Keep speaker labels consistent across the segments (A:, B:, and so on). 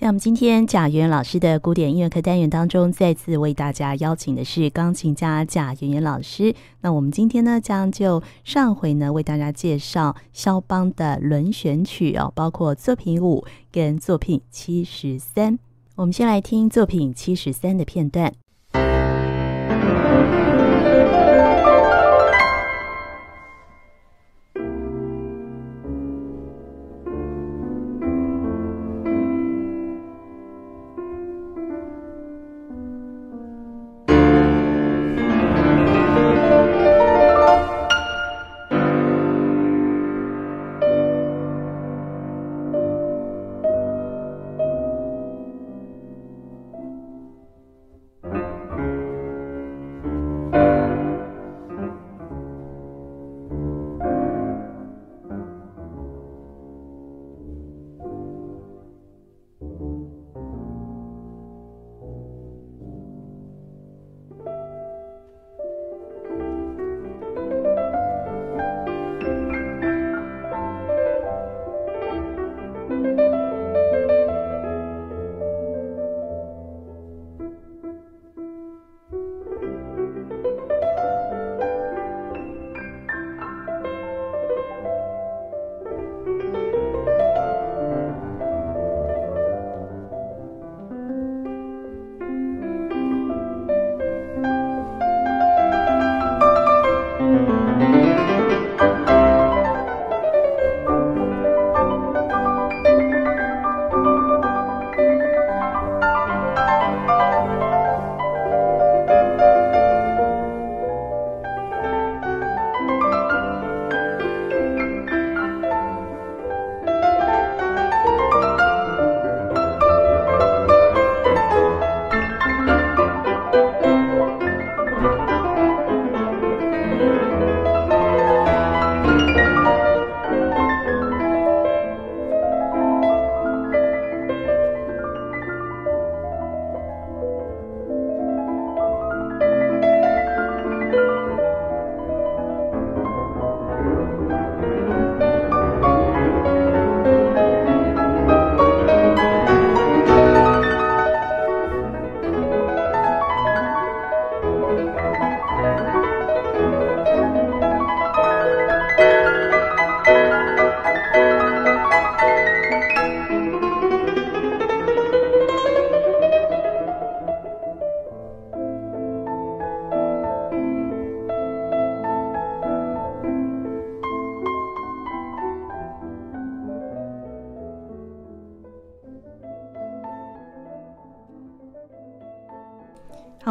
A: 在我们今天贾圆圆老师的古典音乐课单元当中，再次为大家邀请的是钢琴家贾圆圆老师。那我们今天呢，将就上回呢为大家介绍肖邦的轮旋曲哦，包括作品五跟作品七十三。我们先来听作品七十三的片段。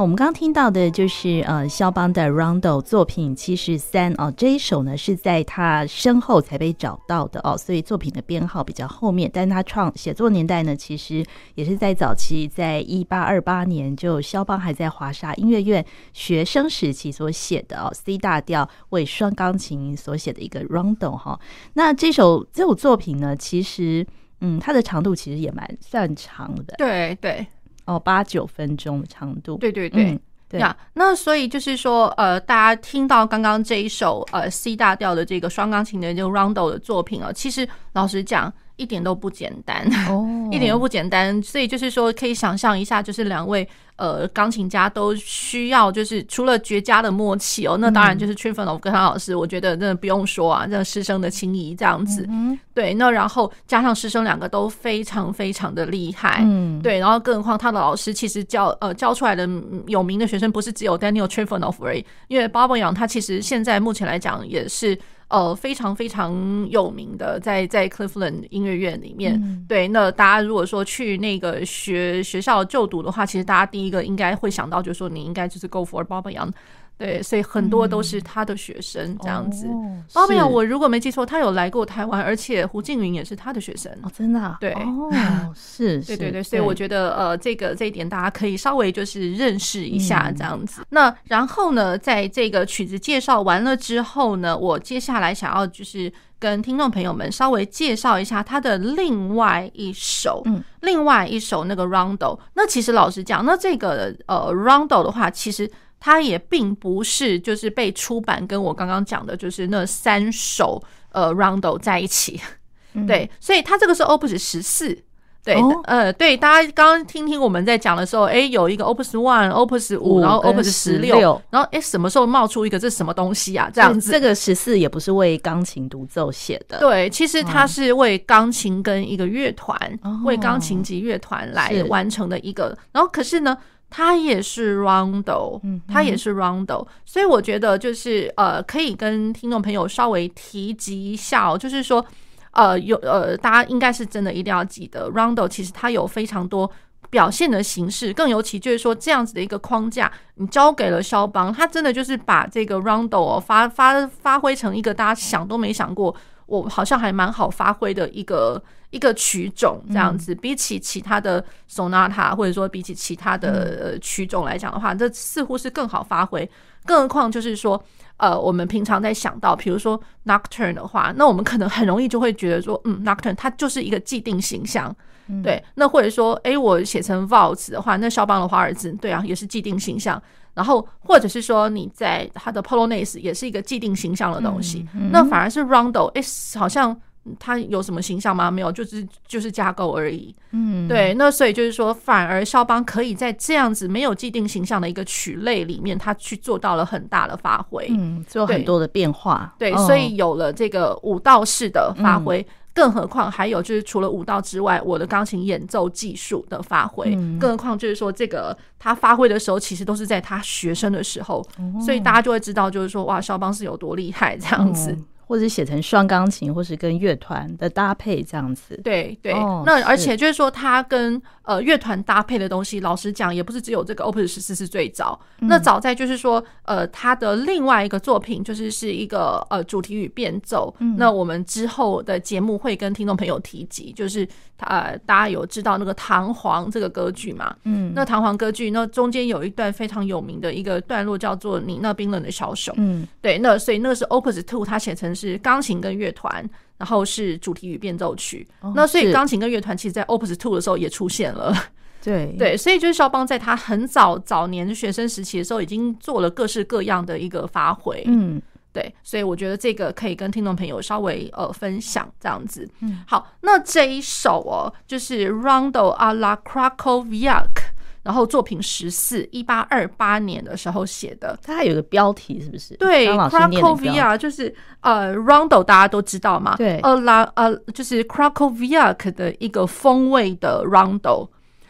A: 我们刚听到的就是呃，肖邦的 Rondo 作品七十三哦，这一首呢是在他身后才被找到的哦，所以作品的编号比较后面，但他创写作年代呢，其实也是在早期，在一八二八年，就肖邦还在华沙音乐院学生时期所写的哦，C 大调为双钢琴所写的一个 Rondo 哈、哦。那这首这首作品呢，其实嗯，它的长度其实也蛮算长的，
B: 对对。
A: 哦，八九分钟的长度，
B: 对对对，嗯、对呀。那所以就是说，呃，大家听到刚刚这一首呃 C 大调的这个双钢琴的这个 Rondo 的作品啊，其实老实讲。一点都不简单，oh. 一点都不简单。所以就是说，可以想象一下，就是两位呃钢琴家都需要，就是除了绝佳的默契哦，那当然就是 Trifonov 跟他老师，我觉得真的不用说啊，这师生的情谊这样子。嗯，对。那然后加上师生两个都非常非常的厉害，嗯，对。然后更何况他的老师其实教呃教出来的有名的学生不是只有 Daniel Trifonov 而已，因为 Babinjan 他其实现在目前来讲也是。呃，非常非常有名的，在在 Cleveland 音乐院里面，嗯、对，那大家如果说去那个学学校就读的话，其实大家第一个应该会想到，就是说你应该就是 Go for Babinjan。对，所以很多都是他的学生这样子。包括我如果没记错，他有来过台湾，而且胡静云也是他的学生。
A: 哦，真的、啊？
B: 对，
A: 哦，是，
B: 对对对。所以我觉得，呃，这个这一点大家可以稍微就是认识一下这样子。嗯、那然后呢，在这个曲子介绍完了之后呢，我接下来想要就是跟听众朋友们稍微介绍一下他的另外一首，嗯，另外一首那个 Rondo。那其实老实讲，那这个呃 Rondo 的话，其实。它也并不是就是被出版跟我刚刚讲的，就是那三首呃 Rondo 在一起，对，所以它这个是 Opus 十四，对，哦、呃，对，大家刚刚听听我们在讲的时候，哎，有一个 Opus One、Opus 五，然后 Opus 十六，然后哎，什么时候冒出一个这是什么东西啊？这样子，
A: 这个十四也不是为钢琴独奏写的，
B: 对，其实它是为钢琴跟一个乐团，哦、为钢琴及乐团来完成的一个。然后可是呢，它也是 Rondo，它也是 Rondo，所以我觉得就是呃，可以跟听众朋友稍微提及一下哦，就是说。呃，有呃，大家应该是真的一定要记得，Rondo 其实它有非常多表现的形式，更尤其就是说这样子的一个框架，你交给了肖邦，他真的就是把这个 Rondo 哦发发发挥成一个大家想都没想过，我好像还蛮好发挥的一个一个曲种这样子，比起其他的 Sonata 或者说比起其他的曲种来讲的话，这似乎是更好发挥，更何况就是说。呃，我们平常在想到，比如说 Nocturne 的话，那我们可能很容易就会觉得说，嗯，Nocturne 它就是一个既定形象，嗯、对。那或者说，哎，我写成 Waltz 的话，那肖邦的华尔兹，对啊，也是既定形象。然后或者是说你在他的 Polonaise 也是一个既定形象的东西，嗯嗯、那反而是 Rondo，哎，好像。它有什么形象吗？没有，就是就是架构而已。嗯，对。那所以就是说，反而肖邦可以在这样子没有既定形象的一个曲类里面，他去做到了很大的发挥。
A: 嗯，做很多的变化。
B: 对，对，所以有了这个舞蹈式的发挥，嗯、更何况还有就是除了舞蹈之外，我的钢琴演奏技术的发挥。嗯、更何况就是说，这个他发挥的时候，其实都是在他学生的时候，哦、所以大家就会知道，就是说，哇，肖邦是有多厉害这样子。嗯
A: 或者写成双钢琴，或是跟乐团的搭配这样子。
B: 对对，哦、那而且就是说，它跟呃乐团搭配的东西，老实讲，也不是只有这个 Opus 十四是最早。嗯、那早在就是说，呃，他的另外一个作品就是是一个呃主题与变奏。嗯、那我们之后的节目会跟听众朋友提及，就是呃大家有知道那个弹簧这个歌剧嘛？嗯，那弹簧歌剧那中间有一段非常有名的一个段落叫做“你那冰冷的小手”。嗯，对，那所以那个是 Opus Two，它写成。是钢琴跟乐团，然后是主题与变奏曲。哦、那所以钢琴跟乐团其实，在 Opus Two 的时候也出现了。
A: 对
B: 对，所以就是肖邦在他很早早年学生时期的时候，已经做了各式各样的一个发挥。嗯，对，所以我觉得这个可以跟听众朋友稍微呃分享这样子。嗯，好，那这一首哦，就是 Rondo a la Krakowiak。然后作品十四，一八二八年的时候写的，
A: 它还有个标题是不是？
B: 对，Krakowiak 就是呃，Rondo 大家都知道嘛，
A: 对，
B: 呃拉呃就是 Krakowiak 的一个风味的 Rondo。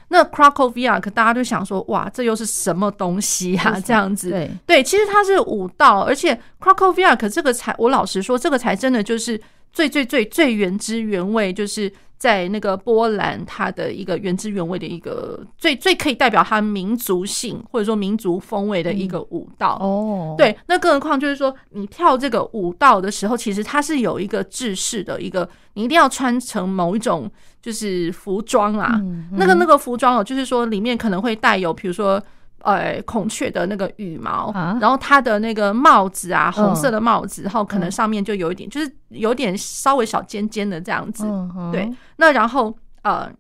B: 那 Krakowiak 大家都想说，哇，这又是什么东西啊？这样子，对对，其实它是舞蹈，而且 Krakowiak 这个才，我老实说，这个才真的就是最最最最原汁原味，就是。在那个波兰，它的一个原汁原味的一个最最可以代表它民族性或者说民族风味的一个舞蹈。哦，对，那更何况就是说你跳这个舞蹈的时候，其实它是有一个制式的一个，你一定要穿成某一种就是服装啊，那个那个服装哦，就是说里面可能会带有，比如说。呃，孔雀的那个羽毛，啊、然后它的那个帽子啊，红色的帽子，嗯、然后可能上面就有一点，嗯、就是有点稍微小尖尖的这样子。对，那然后呃，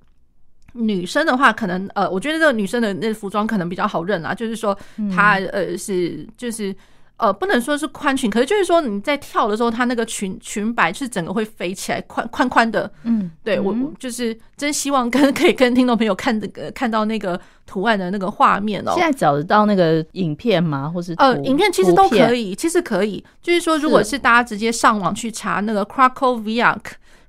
B: 女生的话，可能呃，我觉得这个女生的那服装可能比较好认啊，就是说她呃是就是。呃，不能说是宽裙，可是就是说你在跳的时候，它那个裙裙摆是整个会飞起来，宽宽宽的。嗯，对我就是真希望跟 可以跟听众朋友看这个看到那个图案的那个画面哦。
A: 现在找得到那个影片吗？或是
B: 呃，影片其实都可以，其实可以。就是说，如果是大家直接上网去查那个 Krakowiak。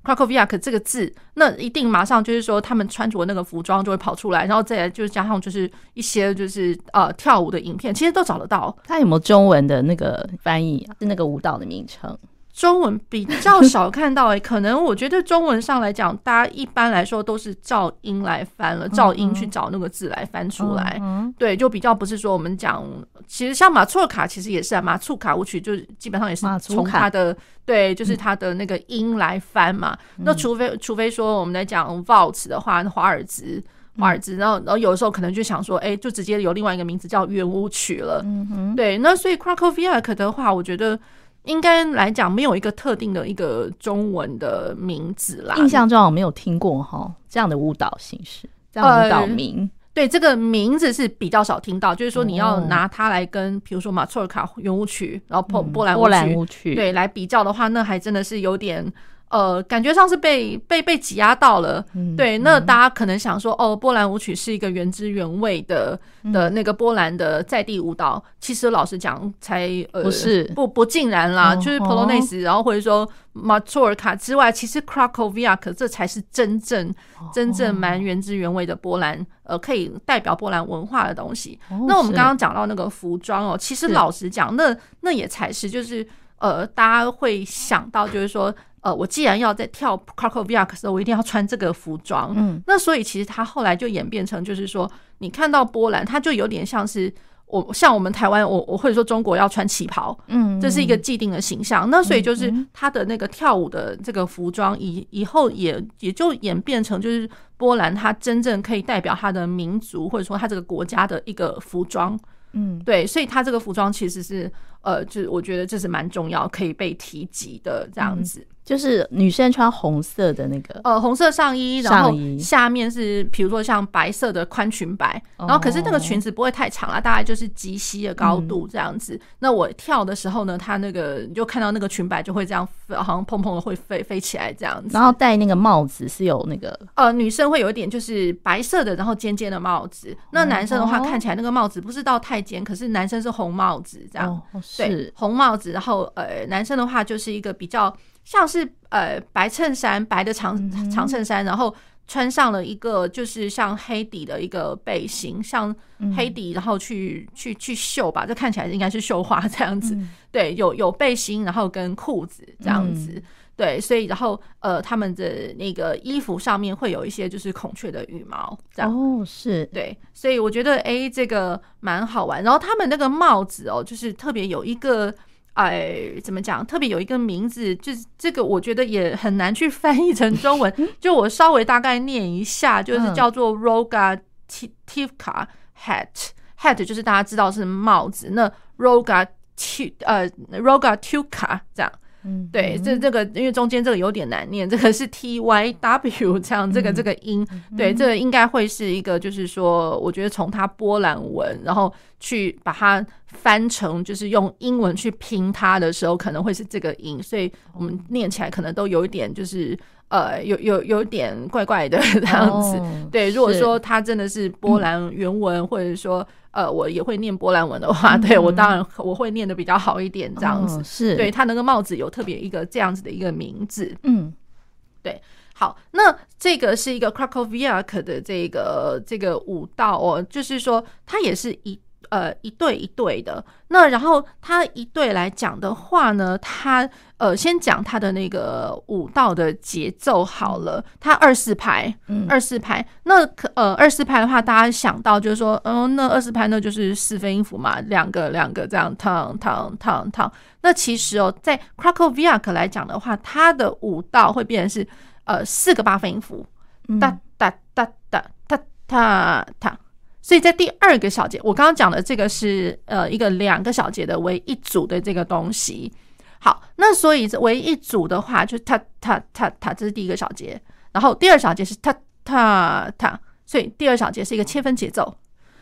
B: Krakowiak 这个字，那一定马上就是说他们穿着那个服装就会跑出来，然后再来就是加上就是一些就是呃跳舞的影片，其实都找得到。
A: 它有没有中文的那个翻译啊？是那个舞蹈的名称？
B: 中文比较少看到诶、欸，可能我觉得中文上来讲，大家一般来说都是照音来翻了，照音去找那个字来翻出来。嗯、对，就比较不是说我们讲，其实像马祖尔卡其实也是啊，马祖卡舞曲就基本上也是从它的对，就是它的那个音来翻嘛。嗯、那除非除非说我们来讲 Waltz 的话，华尔兹华尔兹，然后然后有的时候可能就想说，哎、欸，就直接有另外一个名字叫圆舞曲了。嗯哼，对，那所以 Krakowiak 的话，我觉得。应该来讲，没有一个特定的一个中文的名字啦。
A: 印象中我没有听过哈这样的舞蹈形式，这样舞蹈名。呃、
B: 对，这个名字是比较少听到，就是说你要拿它来跟，比如说马祖尔卡圆舞曲，然后波波兰波兰舞曲对来比较的话，那还真的是有点呃，感觉上是被被被挤压到了，
A: 嗯、
B: 对。那大家可能想说，哦，波兰舞曲是一个原汁原味的、嗯、的那个波兰的在地舞蹈。其实老实讲，才呃
A: 不是
B: 不不尽然啦，
A: 哦、
B: 就是 Polonaise，然后或者说 Mazurka 之外，其实 Krakowiak 这才是真正、哦、真正蛮原汁原味的波兰，呃，可以代表波兰文化的东西。哦、那我们刚刚讲到那个服装哦，其实老实讲，那那也才是就是呃，大家会想到就是说。呃，我既然要在跳 Krakowiak 的时候，我一定要穿这个服装。嗯，那所以其实他后来就演变成，就是说，你看到波兰，它就有点像是我，像我们台湾，我我或者说中国要穿旗袍，嗯，这是一个既定的形象。那所以就是他的那个跳舞的这个服装，以以后也也就演变成，就是波兰它真正可以代表它的民族，或者说它这个国家的一个服装。嗯，对，所以他这个服装其实是，呃，就我觉得这是蛮重要，可以被提及的这样子。
A: 就是女生穿红色的那个，
B: 呃，红色上衣，然后下面是比如说像白色的宽裙摆，然后可是那个裙子不会太长啊，大概就是及膝的高度这样子。那我跳的时候呢，它那个你就看到那个裙摆就会这样，好像砰砰的会飞飞起来这样子。
A: 然后戴那个帽子是有那个，
B: 呃，女生会有一点就是白色的，然后尖尖的帽子。那男生的话看起来那个帽子不是到太尖，可是男生是红帽子这样，对，红帽子。然后呃，男生的话就是一个比较。像是呃白衬衫，白的长长衬衫，然后穿上了一个就是像黑底的一个背心，像黑底，然后去去去绣吧，这看起来应该是绣花这样子。对，有有背心，然后跟裤子这样子。对，所以然后呃他们的那个衣服上面会有一些就是孔雀的羽毛这样。
A: 哦，是
B: 对，所以我觉得哎这个蛮好玩。然后他们那个帽子哦，就是特别有一个。哎，怎么讲？特别有一个名字，就是这个，我觉得也很难去翻译成中文。就我稍微大概念一下，就是叫做 Rogativka hat，hat 就是大家知道是帽子。那 Rogativ 呃 Rogativka 这样。嗯，对，这这个因为中间这个有点难念，这个是 T Y W 这样，这个这个音，对，这个应该会是一个，就是说，我觉得从它波兰文，然后去把它翻成，就是用英文去拼它的时候，可能会是这个音，所以我们念起来可能都有一点，就是呃，有有有点怪怪的这样子。对，如果说他真的是波兰原文，或者说。呃，我也会念波兰文的话，嗯、对我当然我会念的比较好一点，这样子。哦、是，对他那个帽子有特别一个这样子的一个名字。嗯，对，好，那这个是一个 Krakowiak 的这个这个舞蹈哦，就是说它也是一。呃，一对一对的，那然后他一对来讲的话呢，他呃先讲他的那个舞蹈的节奏好了，他二四拍，嗯，二四拍，那可呃二四拍的话，大家想到就是说，嗯、呃，那二四拍那就是四分音符嘛，两个两个这样，烫烫烫烫。那其实哦，在 Krakowiak 来讲的话，他的舞蹈会变成是呃四个八分音符，哒哒哒哒哒哒哒。所以在第二个小节，我刚刚讲的这个是呃一个两个小节的为一组的这个东西。好，那所以为一组的话，就踏踏踏踏，这是第一个小节。然后第二小节是踏踏踏，所以第二小节是一个切分节奏。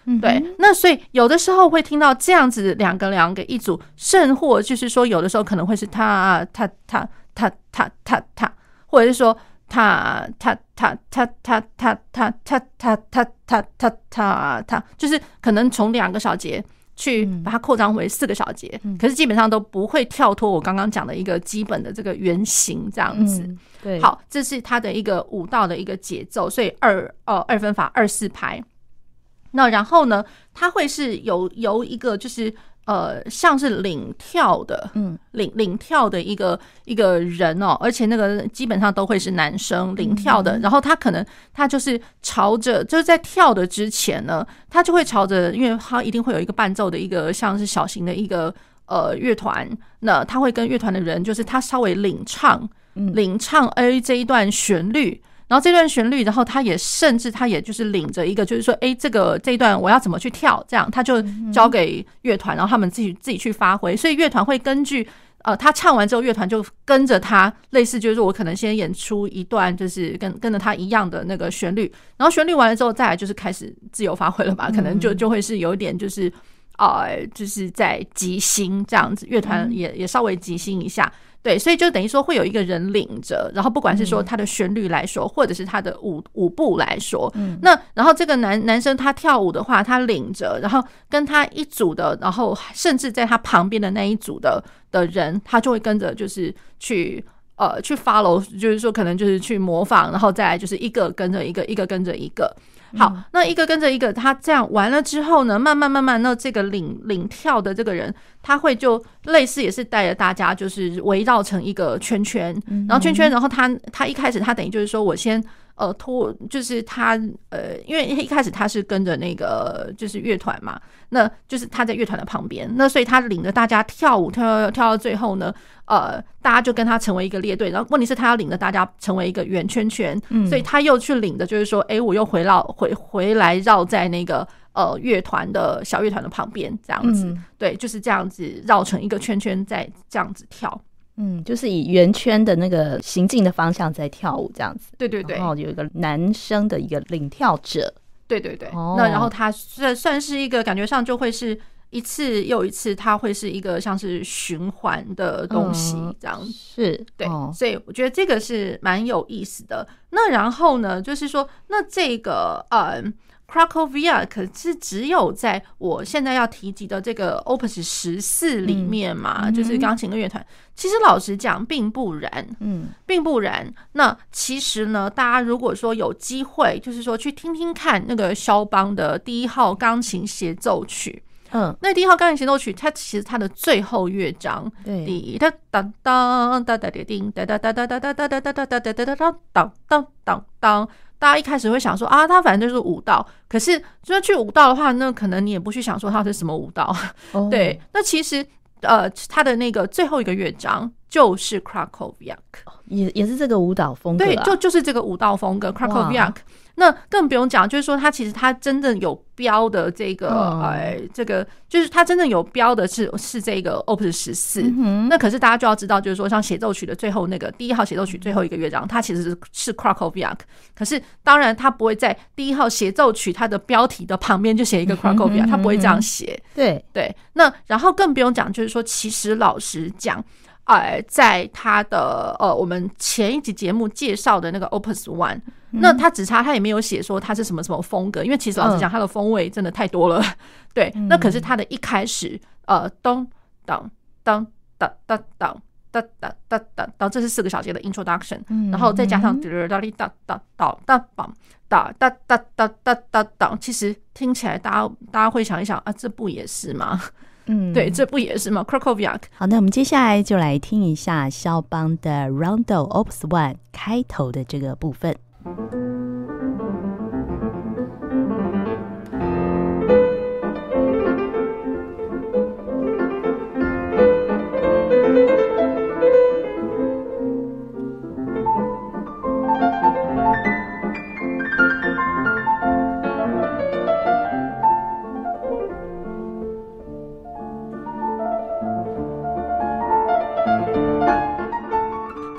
B: 嗯，对。那所以有的时候会听到这样子两个两个一组，甚或就是说有的时候可能会是踏踏踏踏踏踏踏，或者是说。踏踏踏踏踏踏踏踏踏踏踏踏踏踏，就是可能从两个小节去把它扩张为四个小节，可是基本上都不会跳脱我刚刚讲的一个基本的这个原型这样子。对，好，这是它的一个舞蹈的一个节奏，所以二哦二分法二四拍。那然后呢，它会是有由一个就是。呃，像是领跳的，嗯，领领跳的一个一个人哦，而且那个基本上都会是男生领跳的，然后他可能他就是朝着就是在跳的之前呢，他就会朝着，因为他一定会有一个伴奏的一个像是小型的一个呃乐团，那他会跟乐团的人就是他稍微领唱，领唱 A 这一段旋律。然后这段旋律，然后他也甚至他也就是领着一个，就是说，哎，这个这一段我要怎么去跳？这样他就交给乐团，然后他们自己自己去发挥。所以乐团会根据呃他唱完之后，乐团就跟着他，类似就是说我可能先演出一段，就是跟跟着他一样的那个旋律，然后旋律完了之后，再来就是开始自由发挥了吧？可能就就会是有一点就是呃，就是在即兴这样子，乐团也也稍微即兴一下。对，所以就等于说会有一个人领着，然后不管是说他的旋律来说，或者是他的舞舞步来说，嗯，那然后这个男男生他跳舞的话，他领着，然后跟他一组的，然后甚至在他旁边的那一组的的人，他就会跟着就是去呃去 follow，就是说可能就是去模仿，然后再来就是一个跟着一个，一个跟着一个。好，那一个跟着一个，他这样完了之后呢，慢慢慢慢，那这个领领跳的这个人，他会就类似也是带着大家，就是围绕成一个圈圈，然后圈圈，然后他他一开始他等于就是说我先。呃，托就是他，呃，因为一开始他是跟着那个就是乐团嘛，那就是他在乐团的旁边，那所以他领着大家跳舞，跳跳跳到最后呢，呃，大家就跟他成为一个列队，然后问题是他要领着大家成为一个圆圈圈，嗯，所以他又去领的就是说，哎，我又回绕回回来绕在那个呃乐团的小乐团的旁边，这样子，对，就是这样子绕成一个圈圈，在这样子跳。
A: 嗯，就是以圆圈的那个行进的方向在跳舞，这样子。
B: 对对对。
A: 然后有一个男生的一个领跳者。
B: 对对对。哦。那然后他算算是一个感觉上就会是一次又一次，他会是一个像是循环的东西这样是。对。哦、所以我觉得这个是蛮有意思的。那然后呢，就是说，那这个嗯。Krakowiak 可是只有在我现在要提及的这个 Opus 十四里面嘛，嗯、就是钢琴的乐团。其实老实讲，并不然，嗯，并不然。那其实呢，大家如果说有机会，就是说去听听看那个肖邦的第一号钢琴协奏曲，嗯，那第一号钢琴协奏曲，它其实它的最后乐章，对，滴哒当当哒哒滴叮哒哒哒哒哒哒哒哒哒哒哒哒哒哒当当当当。大家一开始会想说啊，他反正就是舞蹈。可是，就算去舞蹈的话，那可能你也不去想说它是什么舞蹈。Oh. 对，那其实呃，他的那个最后一个乐章就是 Krakowiak，
A: 也也是这个舞蹈风格，啊。
B: 对，就就是这个舞蹈风格 Krakowiak。那更不用讲，就是说他其实他真正有标的这个，哎，这个就是他真正有标的是是这个 Opus 十四。那可是大家就要知道，就是说像协奏曲的最后那个第一号协奏曲最后一个乐章，它其实是是 Krakowiak。可是当然他不会在第一号协奏曲它的标题的旁边就写一个 Krakowiak，他不会这样写。对对。那然后更不用讲，就是说其实老实讲。呃，在他的呃，我们前一集节目介绍的那个 Opus One，那他只差他也没有写说他是什么什么风格，因为其实老实讲，他的风味真的太多了。对，那可是他的一开始，呃，咚当当当当当当当当当当，这是四个小节的 Introduction，然后再加上哒哒哒哒哒哒哒梆哒哒哒哒哒哒哒，其实听起来大家大家会想一想啊，这不也是吗？嗯，对，这不也是吗？Krakowiak。
A: 好，那我们接下来就来听一下肖邦的 Rondo Opus One 开头的这个部分。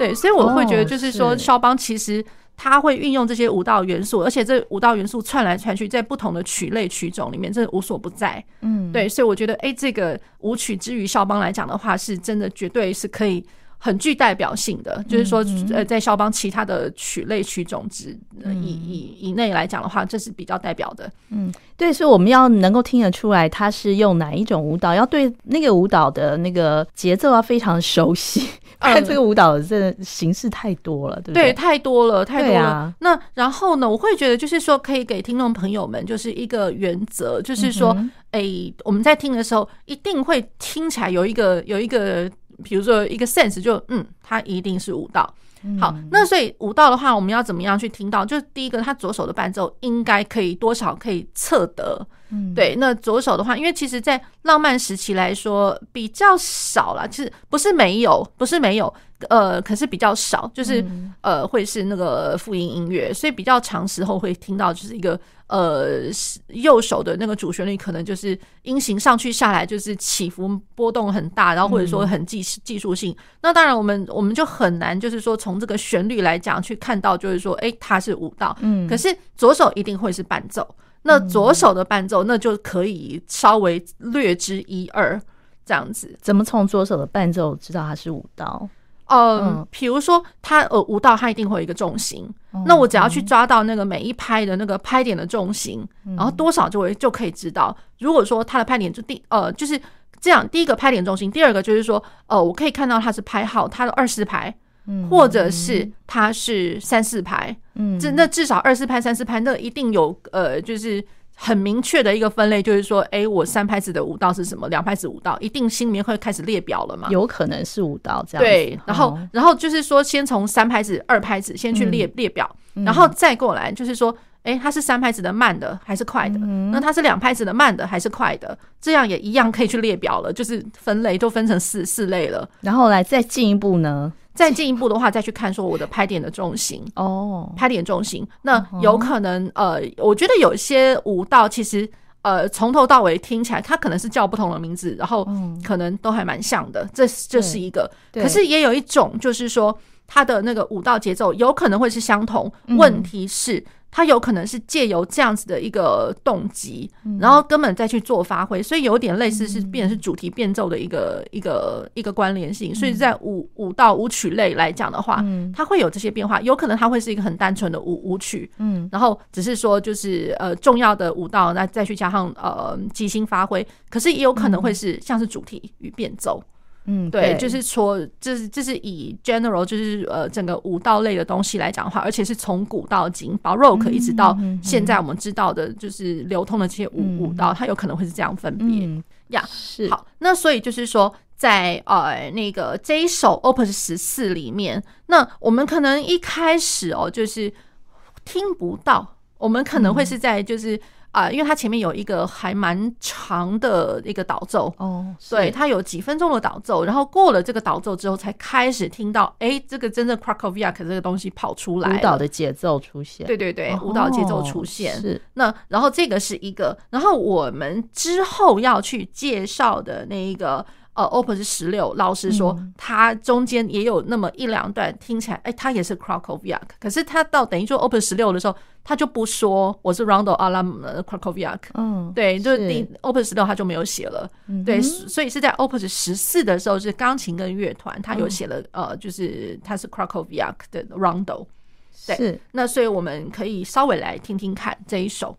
B: 对，所以我会觉得，就是说，肖邦其实他会运用这些舞蹈元素，而且这舞蹈元素串来串去，在不同的曲类曲种里面，真的无所不在。嗯，对，所以我觉得，哎，这个舞曲之于肖邦来讲的话，是真的绝对是可以很具代表性的。就是说，呃，在肖邦其他的曲类曲种之以以以内来讲的话，这是比较代表的。
A: 嗯，对，所以我们要能够听得出来，他是用哪一种舞蹈，要对那个舞蹈的那个节奏要非常熟悉。看这个舞蹈的形式太多了，对不对？
B: 对，太多了，太多了。啊、那然后呢，我会觉得就是说，可以给听众朋友们就是一个原则，就是说，哎、嗯欸，我们在听的时候，一定会听起来有一个有一个，比如说一个 sense，就嗯，它一定是舞蹈。好，那所以舞蹈的话，我们要怎么样去听到？就是第一个，他左手的伴奏应该可以多少可以测得，嗯，对。那左手的话，因为其实在浪漫时期来说比较少啦，其实不是没有，不是没有。呃，可是比较少，就是呃，会是那个复音音乐，所以比较长时候会听到，就是一个呃，右手的那个主旋律可能就是音型上去下来，就是起伏波动很大，然后或者说很技技术性。那当然，我们我们就很难，就是说从这个旋律来讲去看到，就是说，哎，它是舞蹈。嗯，可是左手一定会是伴奏，那左手的伴奏那就可以稍微略知一二这样子。
A: 怎么从左手的伴奏知道它是舞蹈？
B: 呃，比如说它呃舞蹈，它一定会有一个重心，那我只要去抓到那个每一拍的那个拍点的重心，然后多少就会就可以知道。如果说它的拍点就第呃就是这样，第一个拍点重心，第二个就是说呃我可以看到它是拍号，它的二四拍，或者是它是三四拍，嗯，这那至少二四拍三四拍，那一定有呃就是。很明确的一个分类，就是说，哎、欸，我三拍子的舞蹈是什么？两拍子舞蹈一定心里面会开始列表了嘛？
A: 有可能是舞蹈这样。
B: 对，然后，然后就是说，先从三拍子、二拍子先去列列表，嗯、然后再过来，就是说，哎、欸，它是三拍子的慢的还是快的？嗯、那它是两拍子的慢的还是快的？这样也一样可以去列表了，就是分类都分成四四类了。
A: 然后来再进一步呢？
B: 再进一步的话，再去看说我的拍点的重心哦，拍点重心，那有可能呃，我觉得有些舞蹈其实呃从头到尾听起来，它可能是叫不同的名字，然后可能都还蛮像的，这这是一个。可是也有一种就是说，它的那个舞蹈节奏有可能会是相同，问题是。他有可能是借由这样子的一个动机，然后根本再去做发挥，所以有点类似是变成是主题变奏的一个一个一个关联性。所以在舞舞蹈舞曲类来讲的话，它会有这些变化。有可能它会是一个很单纯的舞舞曲，嗯，然后只是说就是呃重要的舞蹈，那再去加上呃即兴发挥。可是也有可能会是像是主题与变奏。嗯，对，就是说，这是这是以 general 就是呃整个舞蹈类的东西来讲的话，而且是从古到今，Baroque 一直到现在我们知道的，就是流通的这些舞、嗯、舞蹈，它有可能会是这样分别。呀。是。好，那所以就是说，在呃那个这一首 Opus 十四里面，那我们可能一开始哦，就是听不到，我们可能会是在就是。嗯啊，因为它前面有一个还蛮长的一个导奏哦，对，它有几分钟的导奏，然后过了这个导奏之后，才开始听到，哎，这个真正 Krakowiak 这个东西跑出来，
A: 舞蹈的节奏出现，
B: 对对对，舞蹈节奏出现是。那然后这个是一个，然后我们之后要去介绍的那一个。呃，Opus 十六，老实说，它中间也有那么一两段听起来，哎、欸，它也是 Krakowiak，可是它到等于说 Opus 十六的时候，他就不说我是 Rondo Alam Krakowiak，嗯，对，就是。第 Opus 十六他就没有写了，嗯、对，所以是在 Opus 十四的时候是钢琴跟乐团，他有写了，嗯、呃，就是他是 Krakowiak 的 Rondo，对，是，那所以我们可以稍微来听听看这一首。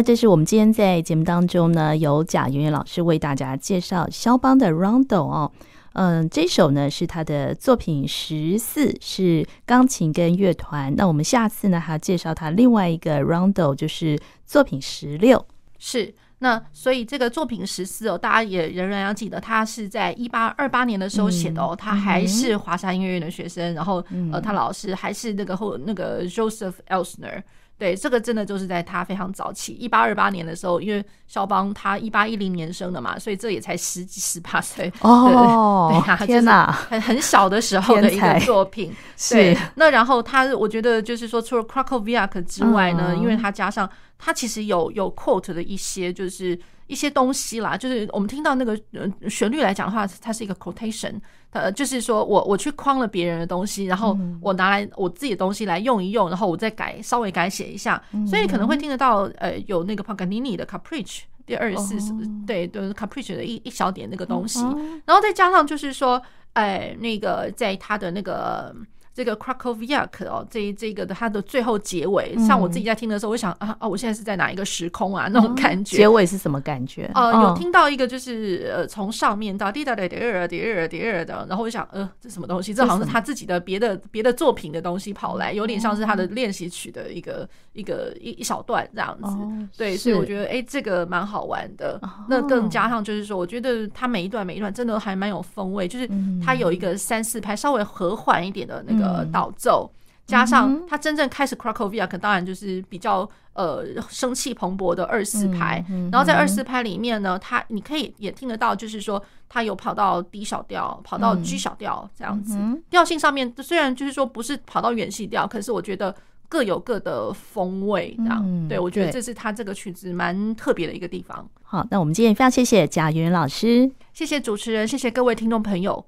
A: 那这是我们今天在节目当中呢，由贾圆圆老师为大家介绍肖邦的 Rondo 哦。嗯，这首呢是他的作品十四，是钢琴跟乐团。那我们下次呢还要介绍他另外一个 Rondo，就是作品十六。
B: 是，那所以这个作品十四哦，大家也仍然要记得，他是在一八二八年的时候写的哦。嗯、他还是华沙音乐院的学生，嗯、然后呃，他老师还是那个后那个 Joseph Elsner。对，这个真的就是在他非常早期，一八二八年的时候，因为肖邦他一八一零年生的嘛，所以这也才十几十八岁。
A: 哦，对 啊，天哪，
B: 很很小的时候的一个作品。对，那然后他，我觉得就是说，除了 Krakowiak 之外呢，因为他加上他其实有有 quote 的一些就是。一些东西啦，就是我们听到那个呃旋律来讲的话，它是一个 quotation，呃，就是说我我去框了别人的东西，然后我拿来我自己的东西来用一用，然后我再改稍微改写一下，所以可能会听得到呃有那个 Paganini 的 Capricci 第二十四，对，对 Capricci 的一一小点那个东西，然后再加上就是说，哎，那个在他的那个。这个 Krakowiak 哦，这这个的它的最后结尾，像我自己在听的时候，我想啊啊，我现在是在哪一个时空啊？那种感觉。
A: 结尾是什么感觉？
B: 呃，有听到一个就是呃，从上面到滴答滴答滴儿滴答的，然后我想，呃，这什么东西？这好像是他自己的别的别的作品的东西跑来，有点像是他的练习曲的一个一个一一小段这样子。对，所以我觉得哎，这个蛮好玩的。那更加上就是说，我觉得他每一段每一段真的还蛮有风味，就是他有一个三四拍稍微和缓一点的那个。呃，导奏加上他真正开始 Krakowiak，可当然就是比较呃生气蓬勃的二四拍。然后在二四拍里面呢，他你可以也听得到，就是说他有跑到 D 小调，跑到 G 小调这样子。调性上面虽然就是说不是跑到远细调，可是我觉得各有各的风味。这样，对，我觉得这是他这个曲子蛮特别的一个地方。
A: 好，那我们今天非常谢谢贾圆圆老师，
B: 谢谢主持人，谢谢各位听众朋友。